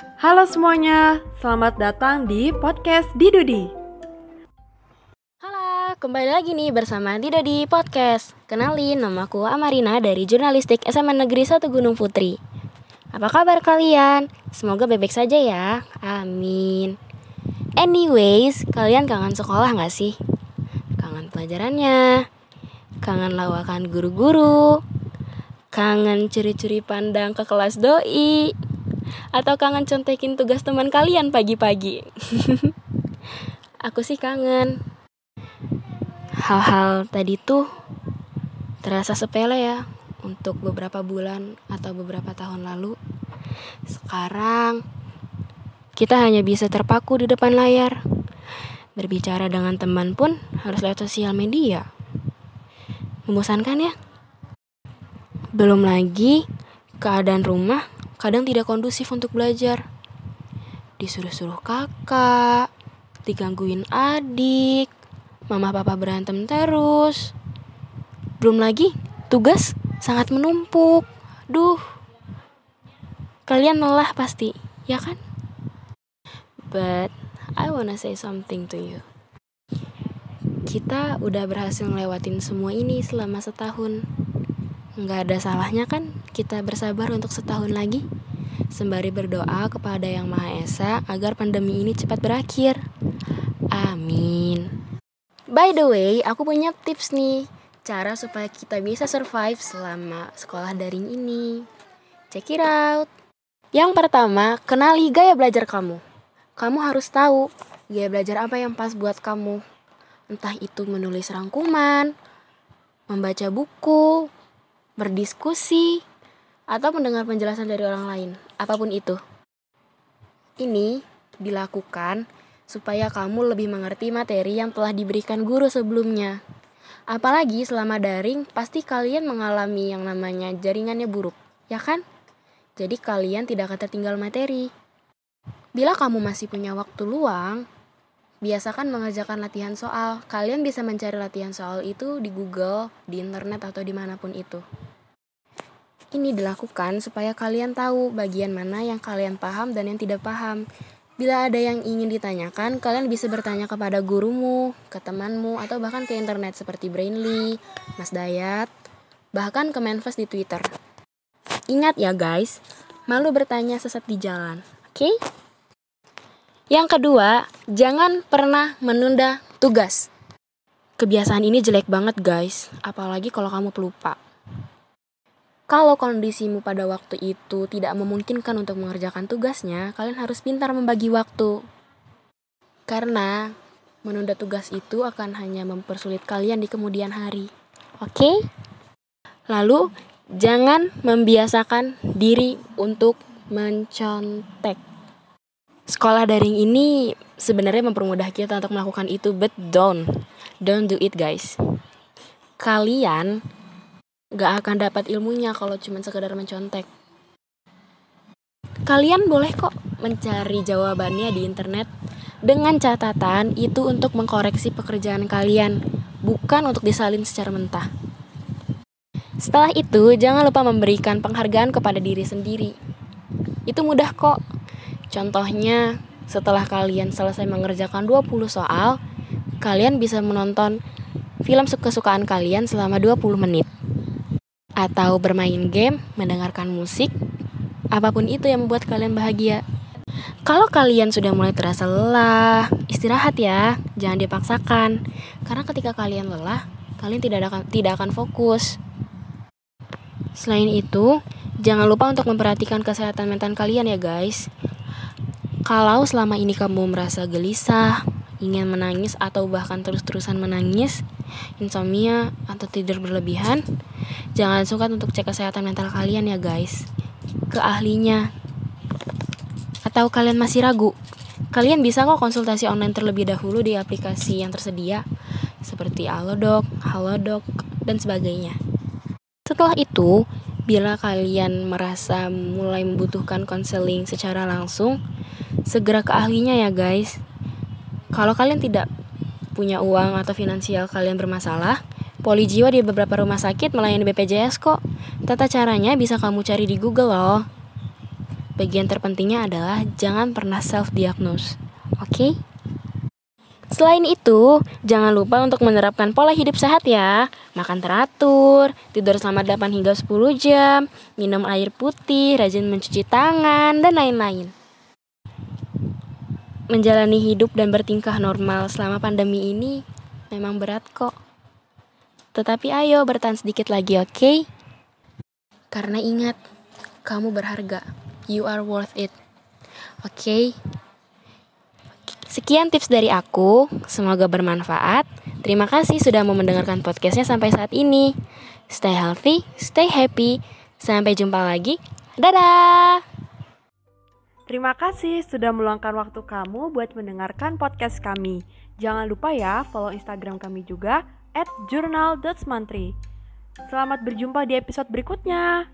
Halo semuanya, selamat datang di podcast Didudi. Halo, kembali lagi nih bersama Didodi Podcast. Kenalin, namaku Amarina dari Jurnalistik SMA Negeri 1 Gunung Putri. Apa kabar kalian? Semoga bebek saja ya. Amin. Anyways, kalian kangen sekolah gak sih? Kangen pelajarannya? Kangen lawakan guru-guru? Kangen curi-curi pandang ke kelas doi? Atau kangen contekin tugas teman kalian pagi-pagi? Aku sih kangen. Hal-hal tadi tuh terasa sepele ya untuk beberapa bulan atau beberapa tahun lalu. Sekarang kita hanya bisa terpaku di depan layar. Berbicara dengan teman pun harus lewat sosial media. Membosankan ya? Belum lagi keadaan rumah kadang tidak kondusif untuk belajar. Disuruh-suruh kakak, digangguin adik, mama papa berantem terus. Belum lagi tugas sangat menumpuk. Duh. Kalian lelah pasti, ya kan? But I wanna say something to you. Kita udah berhasil ngelewatin semua ini selama setahun nggak ada salahnya kan kita bersabar untuk setahun lagi sembari berdoa kepada Yang Maha Esa agar pandemi ini cepat berakhir. Amin. By the way, aku punya tips nih cara supaya kita bisa survive selama sekolah daring ini. Check it out. Yang pertama, kenali gaya belajar kamu. Kamu harus tahu gaya belajar apa yang pas buat kamu. Entah itu menulis rangkuman, membaca buku, berdiskusi, atau mendengar penjelasan dari orang lain, apa pun itu. Ini dilakukan supaya kamu lebih mengerti materi yang telah diberikan guru sebelumnya. Apalagi selama daring, pasti kalian mengalami yang namanya jaringannya buruk, ya kan? Jadi kalian tidak akan tertinggal materi. Bila kamu masih punya waktu luang, biasakan mengerjakan latihan soal. Kalian bisa mencari latihan soal itu di Google, di internet, atau di mana pun itu. Ini dilakukan supaya kalian tahu bagian mana yang kalian paham dan yang tidak paham. Bila ada yang ingin ditanyakan, kalian bisa bertanya kepada gurumu, ke temanmu, atau bahkan ke internet seperti Brainly, Mas Dayat, bahkan ke Manfest di Twitter. Ingat ya guys, malu bertanya sesat di jalan, oke? Okay? Yang kedua, jangan pernah menunda tugas. Kebiasaan ini jelek banget guys, apalagi kalau kamu pelupa. Kalau kondisimu pada waktu itu tidak memungkinkan untuk mengerjakan tugasnya, kalian harus pintar membagi waktu. Karena menunda tugas itu akan hanya mempersulit kalian di kemudian hari. Oke? Lalu, jangan membiasakan diri untuk mencontek. Sekolah daring ini sebenarnya mempermudah kita untuk melakukan itu, but don't. Don't do it, guys. Kalian gak akan dapat ilmunya kalau cuma sekedar mencontek. Kalian boleh kok mencari jawabannya di internet dengan catatan itu untuk mengkoreksi pekerjaan kalian, bukan untuk disalin secara mentah. Setelah itu, jangan lupa memberikan penghargaan kepada diri sendiri. Itu mudah kok. Contohnya, setelah kalian selesai mengerjakan 20 soal, kalian bisa menonton film kesukaan kalian selama 20 menit atau bermain game, mendengarkan musik, apa pun itu yang membuat kalian bahagia. Kalau kalian sudah mulai terasa lelah, istirahat ya, jangan dipaksakan. Karena ketika kalian lelah, kalian tidak akan tidak akan fokus. Selain itu, jangan lupa untuk memperhatikan kesehatan mental kalian ya guys. Kalau selama ini kamu merasa gelisah, ingin menangis atau bahkan terus-terusan menangis, insomnia atau tidur berlebihan, jangan sungkan untuk cek kesehatan mental kalian ya guys. Ke ahlinya. Atau kalian masih ragu? Kalian bisa kok konsultasi online terlebih dahulu di aplikasi yang tersedia seperti Alodoc, Halodoc, dan sebagainya. Setelah itu, bila kalian merasa mulai membutuhkan konseling secara langsung, segera ke ahlinya ya guys kalau kalian tidak punya uang atau finansial kalian bermasalah, poli jiwa di beberapa rumah sakit melayani BPJS kok. Tata caranya bisa kamu cari di Google loh. bagian terpentingnya adalah jangan pernah self-diagnose. Oke? Okay? Selain itu, jangan lupa untuk menerapkan pola hidup sehat ya. Makan teratur, tidur selama 8 hingga 10 jam, minum air putih, rajin mencuci tangan, dan lain-lain. Menjalani hidup dan bertingkah normal selama pandemi ini memang berat kok. Tetapi ayo bertahan sedikit lagi, oke? Okay? Karena ingat, kamu berharga. You are worth it. Oke? Okay? Sekian tips dari aku, semoga bermanfaat. Terima kasih sudah mau mendengarkan podcastnya sampai saat ini. Stay healthy, stay happy. Sampai jumpa lagi. Dadah! Terima kasih sudah meluangkan waktu kamu buat mendengarkan podcast kami. Jangan lupa ya follow Instagram kami juga at journal.smantri. Selamat berjumpa di episode berikutnya.